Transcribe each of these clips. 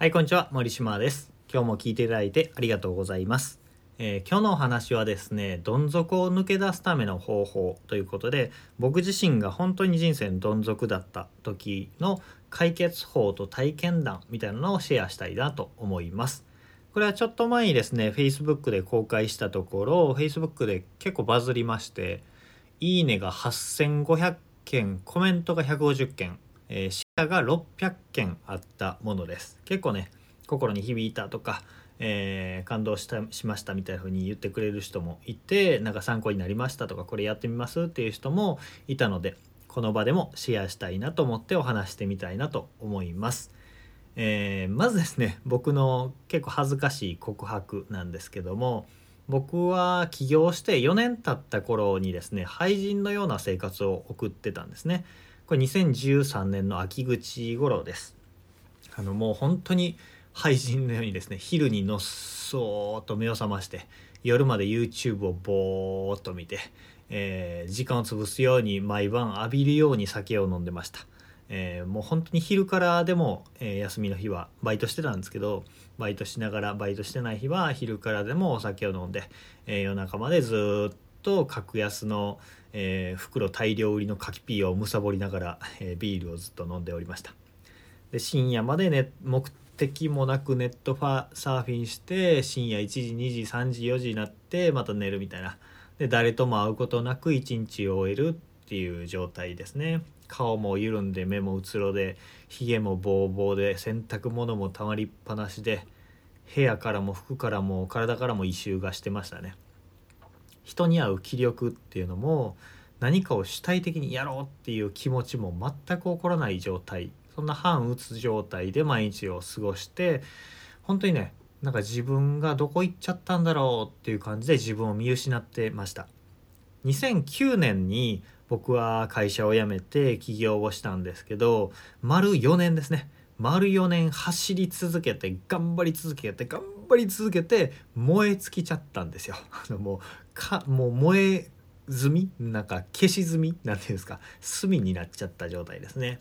はい、こんにちは。森島です。今日も聞いていただいてありがとうございます。えー今日のお話はですね、どん底を抜け出すための方法ということで、僕自身が本当に人生のどん底だった時の解決法と体験談みたいなのをシェアしたいなと思います。これはちょっと前にですね、Facebook で公開したところ、Facebook で結構バズりまして、いいねが8500件、コメントが150件、えーが600件あったものです。結構ね、心に響いたとか、えー感動したしましたみたいな風に言ってくれる人もいてなんか参考になりましたとかこれやってみますっていう人もいたのでこの場でもシェアしたいなと思ってお話してみたいなと思います。えーまずですね僕の結構恥ずかしい告白なんですけども僕は起業して4年経った頃にですね廃人のような生活を送ってたんですねこれ2013年の秋口頃です。あのもう本当に廃人のようにですね昼にのっそーっと目を覚まして夜まで YouTube をぼーっと見て、えー時間を潰すように毎晩浴びるように酒を飲んでました、えーもう本当に昼からでも、えー休みの日はバイトしてたんですけどバイトしながらバイトしてない日は昼からでもお酒を飲んで、えー夜中までずーっと格安の、えー袋大量売りの柿ピーをむさぼりながら、えービールをずっと飲んでおりました。で深夜まで、ね、目的もなくネットファサーフィンして深夜1時2時3時4時になってまた寝るみたいな。で誰とも会うことなく一日を終えるっていう状態ですね。顔も緩んで目もうつろでひげもボーボーで洗濯物もたまりっぱなしで部屋からも服からも体からも異臭がしてましたね。人に会う気力っていうのも何かを主体的にやろうっていう気持ちも全く起こらない状態。そんな半うつ状態で毎日を過ごして本当にねなんか自分がどこ行っちゃったんだろうっていう感じで自分を見失ってました。2009年に僕は会社を辞めて起業をしたんですけど丸4年ですね。丸4年走り続けて頑張り続けて頑張り続けて燃え尽きちゃったんですよ。あのもうかもう燃え済みなんか消し済みなんていうんですか。炭になっちゃった状態ですね。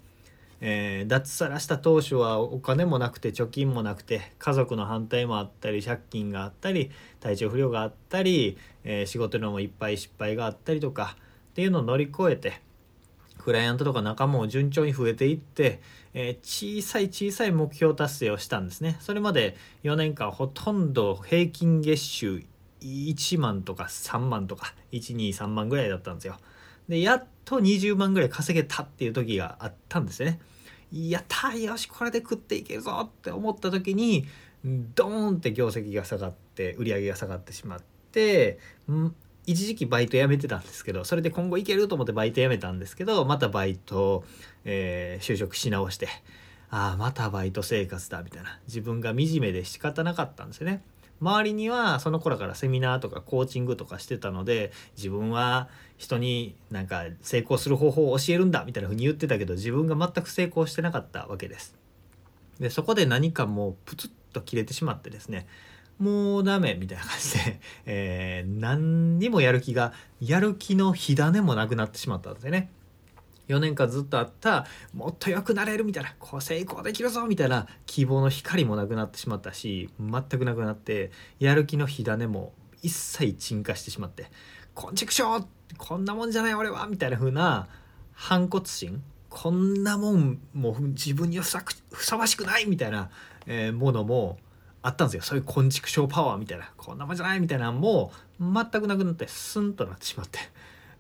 えー脱サラした当初はお金もなくて貯金もなくて家族の反対もあったり借金があったり体調不良があったり、えー仕事のもいっぱい失敗があったりとかっていうのを乗り越えてクライアントとか仲間も順調に増えていって、えー小さい小さい目標達成をしたんですね。それまで4年間ほとんど平均月収1万とか3万とか123万ぐらいだったんですよ。でやっと20万ぐらい稼げたっていう時があったんですよねやったよしこれで食っていけるぞって思った時にドーンって業績が下がって売り上げが下がってしまって一時期バイト辞めてたんですけどそれで今後いけると思ってバイト辞めたんですけどまたバイト、えー就職し直してああまたバイト生活だみたいな。自分が惨めで仕方なかったんですよね。周りにはその頃からセミナーとかコーチングとかしてたので自分は人になんか成功する方法を教えるんだみたいな風に言ってたけど自分が全く成功してなかったわけです。でそこで何かもうプツッと切れてしまってですねもうダメみたいな感じで、えー何にもやる気がやる気の火種もなくなってしまったんですよね。4年間ずっとあったもっと良くなれるみたいなこう成功できるぞみたいな希望の光もなくなってしまったし全くなくなってやる気の火種も一切沈下してしまって「こんちくしょうこんなもんじゃない俺は」みたいな風な反骨心こんなもんもう自分にふさふさわしくないみたいな、えーものもあったんですよ。そういう昆虫症パワーみたいな。こんなもんじゃないみたいなのも全くなくなってスンとなってしまって。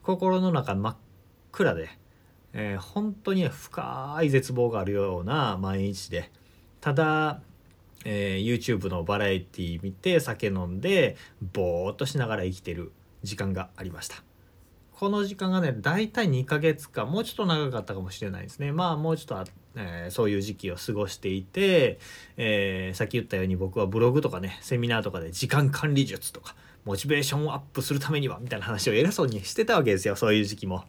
心の中真っ暗で、えー本当に深い絶望があるような毎日で。ただ、えー YouTube のバラエティ見て酒飲んでぼーっとしながら生きてる時間がありました。この時間がね大体2ヶ月かもうちょっと長かったかもしれないですね。まあもうちょっとあ、えーそういう時期を過ごしていて、えーさっき言ったように僕はブログとかねセミナーとかで時間管理術とかモチベーションをアップするためにはみたいな話を偉そうにしてたわけですよそういう時期も。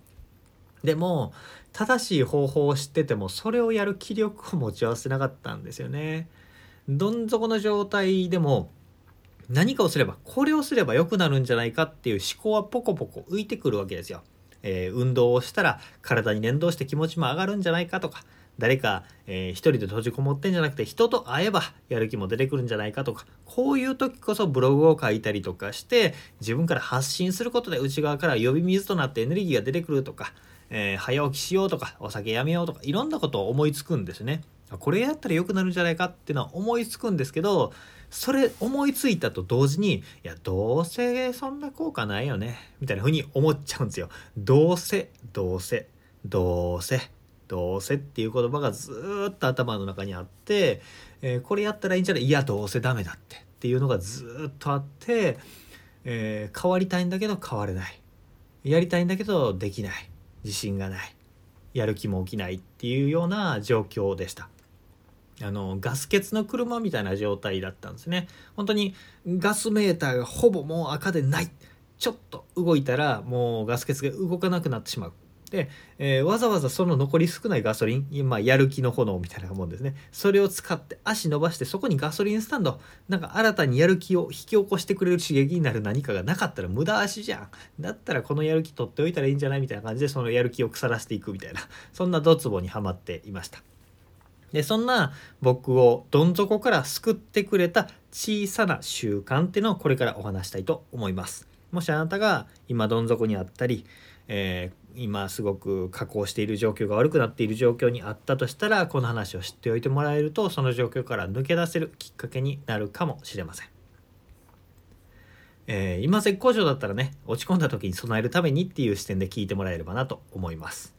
でも正しい方法を知っててもそれをやる気力を持ち合わせなかったんですよね。どん底の状態でも何かをすればこれをすれば良くなるんじゃないかっていう思考はポコポコ浮いてくるわけですよ。えー運動をしたら体に連動して気持ちも上がるんじゃないかとか誰か、えー、一人で閉じこもってんじゃなくて人と会えばやる気も出てくるんじゃないかとかこういう時こそブログを書いたりとかして自分から発信することで内側から呼び水となってエネルギーが出てくるとか、えー、早起きしようとかお酒やめようとかいろんなことを思いつくんですね。これやったら良くなるんじゃないかっていうのは思いつくんですけどそれ思いついたと同時にいやどうせそんな効果ないよねみたいな風に思っちゃうんですよ。どうせどうせどうせどうせっていう言葉がずっと頭の中にあって、えー、これやったらいいんじゃない？いやどうせダメだってっていうのがずっとあって、えー、変わりたいんだけど変われない。やりたいんだけどできない。自信がない。やる気も起きないっていうような状況でした。あのガス欠の車みたいな状態だったんですね。本当にガスメーターがほぼもう赤でない。ちょっと動いたらもうガス欠が動かなくなってしまう。で、えー、わざわざその残り少ないガソリン、ま、やる気の炎みたいなもんですね。それを使って足伸ばしてそこにガソリンスタンド、なんか新たにやる気を引き起こしてくれる刺激になる何かがなかったら無駄足じゃん。だったらこのやる気取っておいたらいいんじゃないみたいな感じでそのやる気を腐らせていくみたいな、そんなドツボにはまっていました。で、そんな僕をどん底から救ってくれた小さな習慣っていうのをこれからお話したいと思います。もしあなたが今どん底にあったり、えー、今すごく加工している状況が悪くなっている状況にあったとしたらこの話を知っておいてもらえるとその状況から抜け出せるきっかけになるかもしれません。えー、今絶好調だったらね落ち込んだ時に備えるためにっていう視点で聞いてもらえればなと思います。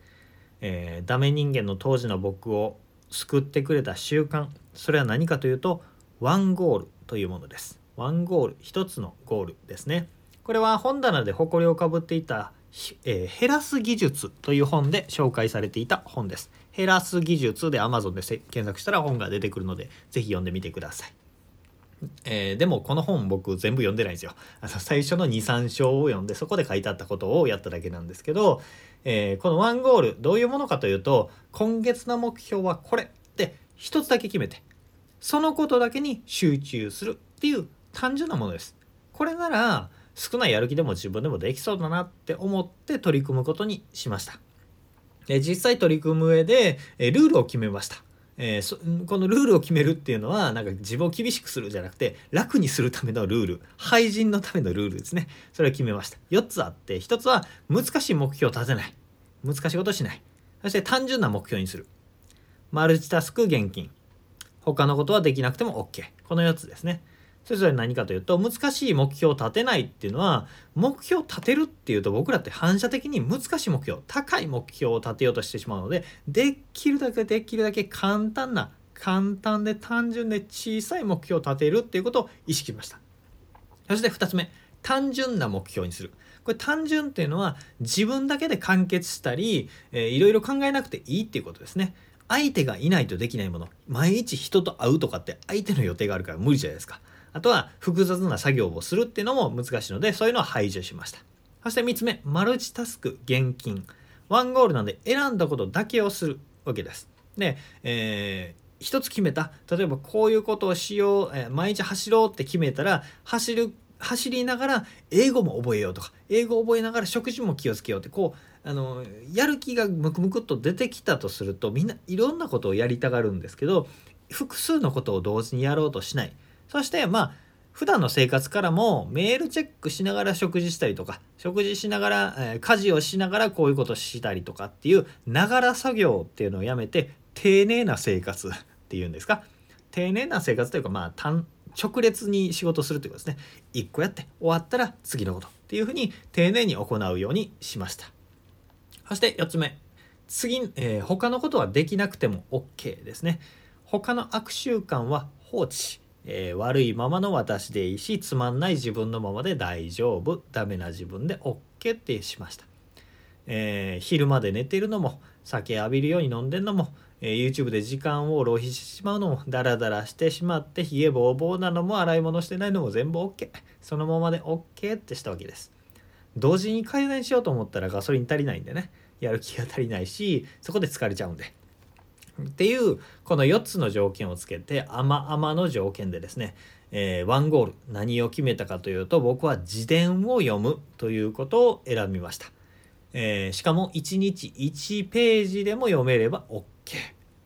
えー、ダメ人間の当時の僕を救ってくれた習慣それは何かというとワンゴールというものです。ワンゴール一つのゴールですね。これは本棚で埃をかぶっていた、えー、ヘラス技術という本で紹介されていた本です。ヘラス技術で Amazon で検索したら本が出てくるので、ぜひ読んでみてください。えー、でもこの本僕全部読んでないんですよ。あの最初の2、3章を読んでそこで書いてあったことをやっただけなんですけど、えー、このワンゴールどういうものかというと今月の目標はこれって一つだけ決めてそのことだけに集中するっていう単純なものです。これなら少ないやる気でも自分でもできそうだなって思って取り組むことにしました。で実際取り組む上で、えルールを決めました。えー、このルールを決めるっていうのはなんか自分を厳しくするじゃなくて楽にするためのルール。廃人のためのルールですね。それを決めました。4つあって1つは難しい目標を立てない。難しいことしない。そして単純な目標にする。マルチタスク現金他のことはできなくても OK この4つですね。それぞれ何かというと難しい目標を立てないっていうのは目標を立てるっていうと僕らって反射的に難しい目標高い目標を立てようとしてしまうのでできるだけできるだけ簡単な簡単で単純で小さい目標を立てるっていうことを意識しました。そして2つ目単純な目標にする。これ単純っていうのは自分だけで完結したり、えー、いろいろ考えなくていいっていうことですね。相手がいないとできないもの。毎日人と会うとかって相手の予定があるから無理じゃないですか。あとは複雑な作業をするっていうのも難しいので、そういうのは排除しました。そして3つ目、マルチタスク、現金。ワンゴールなんで選んだことだけをするわけです。で、えー、一つ決めた。例えばこういうことをしよう、えー、毎日走ろうって決めたら、走る、走りながら英語も覚えようとか、英語を覚えながら食事も気をつけようって、こう、あの、やる気がムクムクっと出てきたとすると、みんないろんなことをやりたがるんですけど、複数のことを同時にやろうとしない。そしてまあ普段の生活からもメールチェックしながら食事したりとか食事しながら、えー、家事をしながらこういうことしたりとかっていうながら作業っていうのをやめて丁寧な生活っていうんですか？丁寧な生活というかまあ単直列に仕事するということですね。1個やって終わったら次のことっていうふうに丁寧に行うようにしました。そして4つ目。次、えー、他のことはできなくても OK ですね。他の悪習慣は放置。えー、悪いままの私でいいしつまんない自分のままで大丈夫。ダメな自分で OK ってしました、えー、昼まで寝てるのも酒浴びるように飲んでんのも、えー、YouTube で時間を浪費してしまうのもダラダラしてしまって冷えぼうぼうなのも洗い物してないのも全部 OK そのままで OK ってしたわけです。同時に改善しようと思ったらガソリン足りないんでね。やる気が足りないしそこで疲れちゃうんで。っていうこの4つの条件をつけて甘々の条件でですね、えー、ワンゴール何を決めたかというと僕は自伝を読むということを選びました、えー、しかも1日1ページでも読めれば OK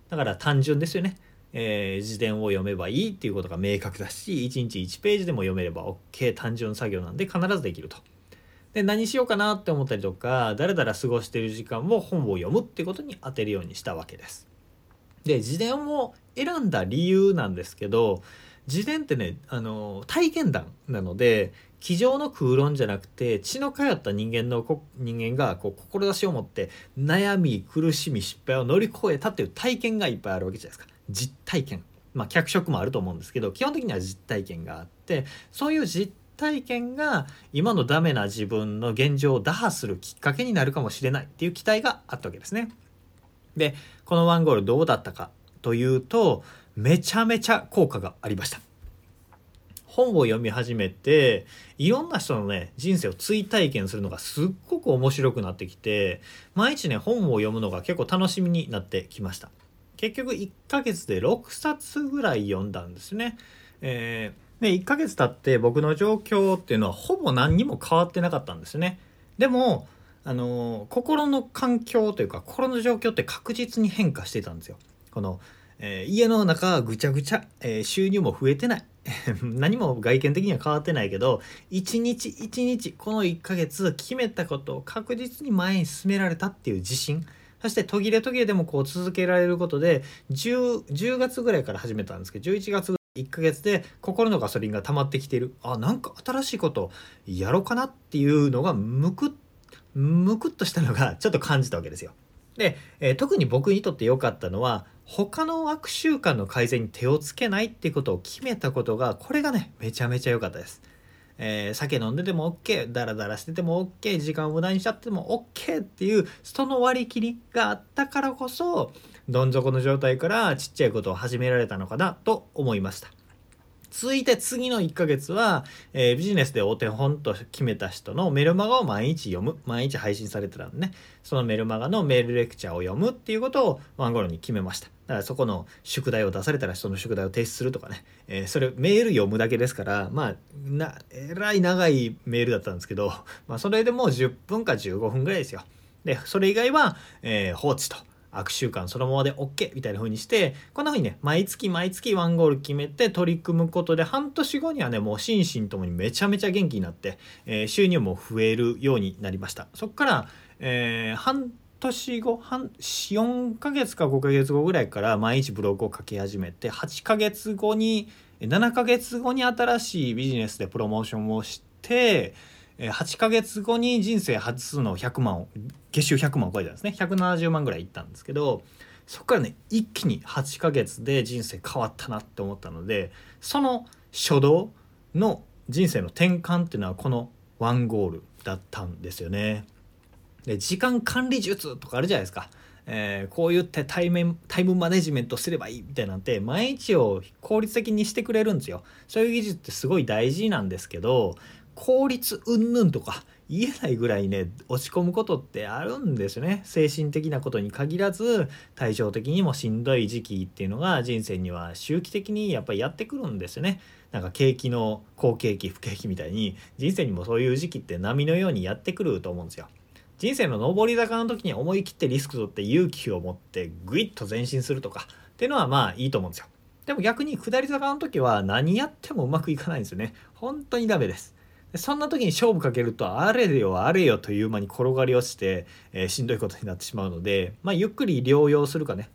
だから単純ですよね。えー、辞典を読めばいいっていうことが明確だし1日1ページでも読めれば OK 単純作業なんで必ずできると。で何しようかなって思ったりとかだらだら過ごしてる時間を本を読むってことに当てるようにしたわけです。で自伝を選んだ理由なんですけど自伝ってねあの体験談なので机上の空論じゃなくて血の通った人間の人間がこう志を持って悩み苦しみ失敗を乗り越えたっていう体験がいっぱいあるわけじゃないですか実体験まあ脚色もあると思うんですけど基本的には実体験があってそういう実体験が今のダメな自分の現状を打破するきっかけになるかもしれないっていう期待があったわけですね。でこのワンゴールどうだったかというとめちゃめちゃ効果がありました。本を読み始めていろんな人のね人生を追体験するのがすっごく面白くなってきて毎日ね本を読むのが結構楽しみになってきました。結局1ヶ月で6冊ぐらい読んだんですね、えー、で1ヶ月経って僕の状況っていうのはほぼ何にも変わってなかったんですね。でもあの心の環境というか心の状況って確実に変化してたんですよ。この、えー、家の中はぐちゃぐちゃ、えー、収入も増えてない。何も外見的には変わってないけど一日一日この1ヶ月決めたことを確実に前に進められたっていう自信。そして途切れ途切れでもこう続けられることで 10, 10月ぐらいから始めたんですけど11月ぐらい1ヶ月で心のガソリンが溜まってきてる。あなんか新しいことやろうかなっていうのがむくっむくっとしたのがちょっと感じたわけですよ。で、えー、特に僕にとって良かったのは他の悪習慣の改善に手をつけないっていうことを決めたことがこれがねめちゃめちゃ良かったです。えー、酒飲んでても OK ダラダラしてても OK 時間を無駄にしちゃっても OK っていうその割り切りがあったからこそどん底の状態からちっちゃいことを始められたのかなと思いました。続いて次の1ヶ月は、えー、ビジネスでお手本と決めた人のメルマガを毎日読む。毎日配信されてたんでね。そのメルマガのメールレクチャーを読むっていうことをワンゴロに決めました。だからそこの宿題を出されたらその宿題を提出するとかね、えー、それメール読むだけですからまあなえらい長いメールだったんですけど、まあ、それでもう10分か15分ぐらいですよ。でそれ以外は、えー、放置と。悪習慣そのままで OK みたいな風にしてこんな風にね毎月毎月ワンゴール決めて取り組むことで半年後にはねもう心身ともにめちゃめちゃ元気になって、えー、収入も増えるようになりました。そっから、えー、半年後半4ヶ月か5ヶ月後ぐらいから毎日ブログを書き始めて8ヶ月後に7ヶ月後に新しいビジネスでプロモーションをして8ヶ月後に人生初の100万を月収100万を超えたんですね170万ぐらいいったんですけどそこからね一気に8ヶ月で人生変わったなって思ったのでその初動の人生の転換っていうのはこのワンゴールだったんですよね。で時間管理術とかあるじゃないですか。えー、こう言ってタイムタイムマネジメントすればいいみたいなんて毎日を効率的にしてくれるんですよ。そういう技術ってすごい大事なんですけど効率うんぬんとか言えないぐらいね落ち込むことってあるんですね。精神的なことに限らず対照的にもしんどい時期っていうのが人生には周期的にやっぱりやってくるんですよね。なんか景気の好景気不景気みたいに人生にもそういう時期って波のようにやってくると思うんですよ。人生の上り坂の時に思い切ってリスク取って勇気を持ってグイッと前進するとかっていうのはまあいいと思うんですよ。でも逆に下り坂の時は何やってもうまくいかないんですよね。本当にダメです。そんな時に勝負かけるとあれよあれよという間に転がり落ちて、えー、しんどいことになってしまうので、まあ、ゆっくり療養するかね。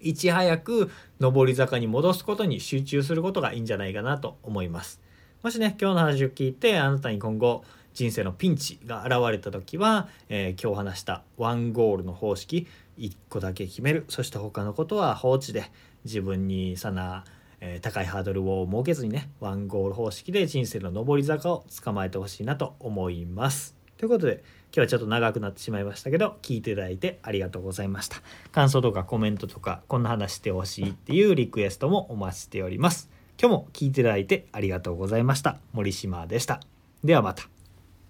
いち早く上り坂に戻すことに集中することがいいんじゃないかなと思います。もしね今日の話を聞いてあなたに今後人生のピンチが現れた時は、えー、今日話したワンゴールの方式1個だけ決める。そして他のことは放置で自分にさなえー、高いハードルを設けずにねワンゴール方式で人生の上り坂を捕まえてほしいなと思います。ということで今日はちょっと長くなってしまいましたけど聞いていただいてありがとうございました。感想とかコメントとかこんな話してほしいっていうリクエストもお待ちしております。今日も聞いていただいてありがとうございました。森島でした。ではまた。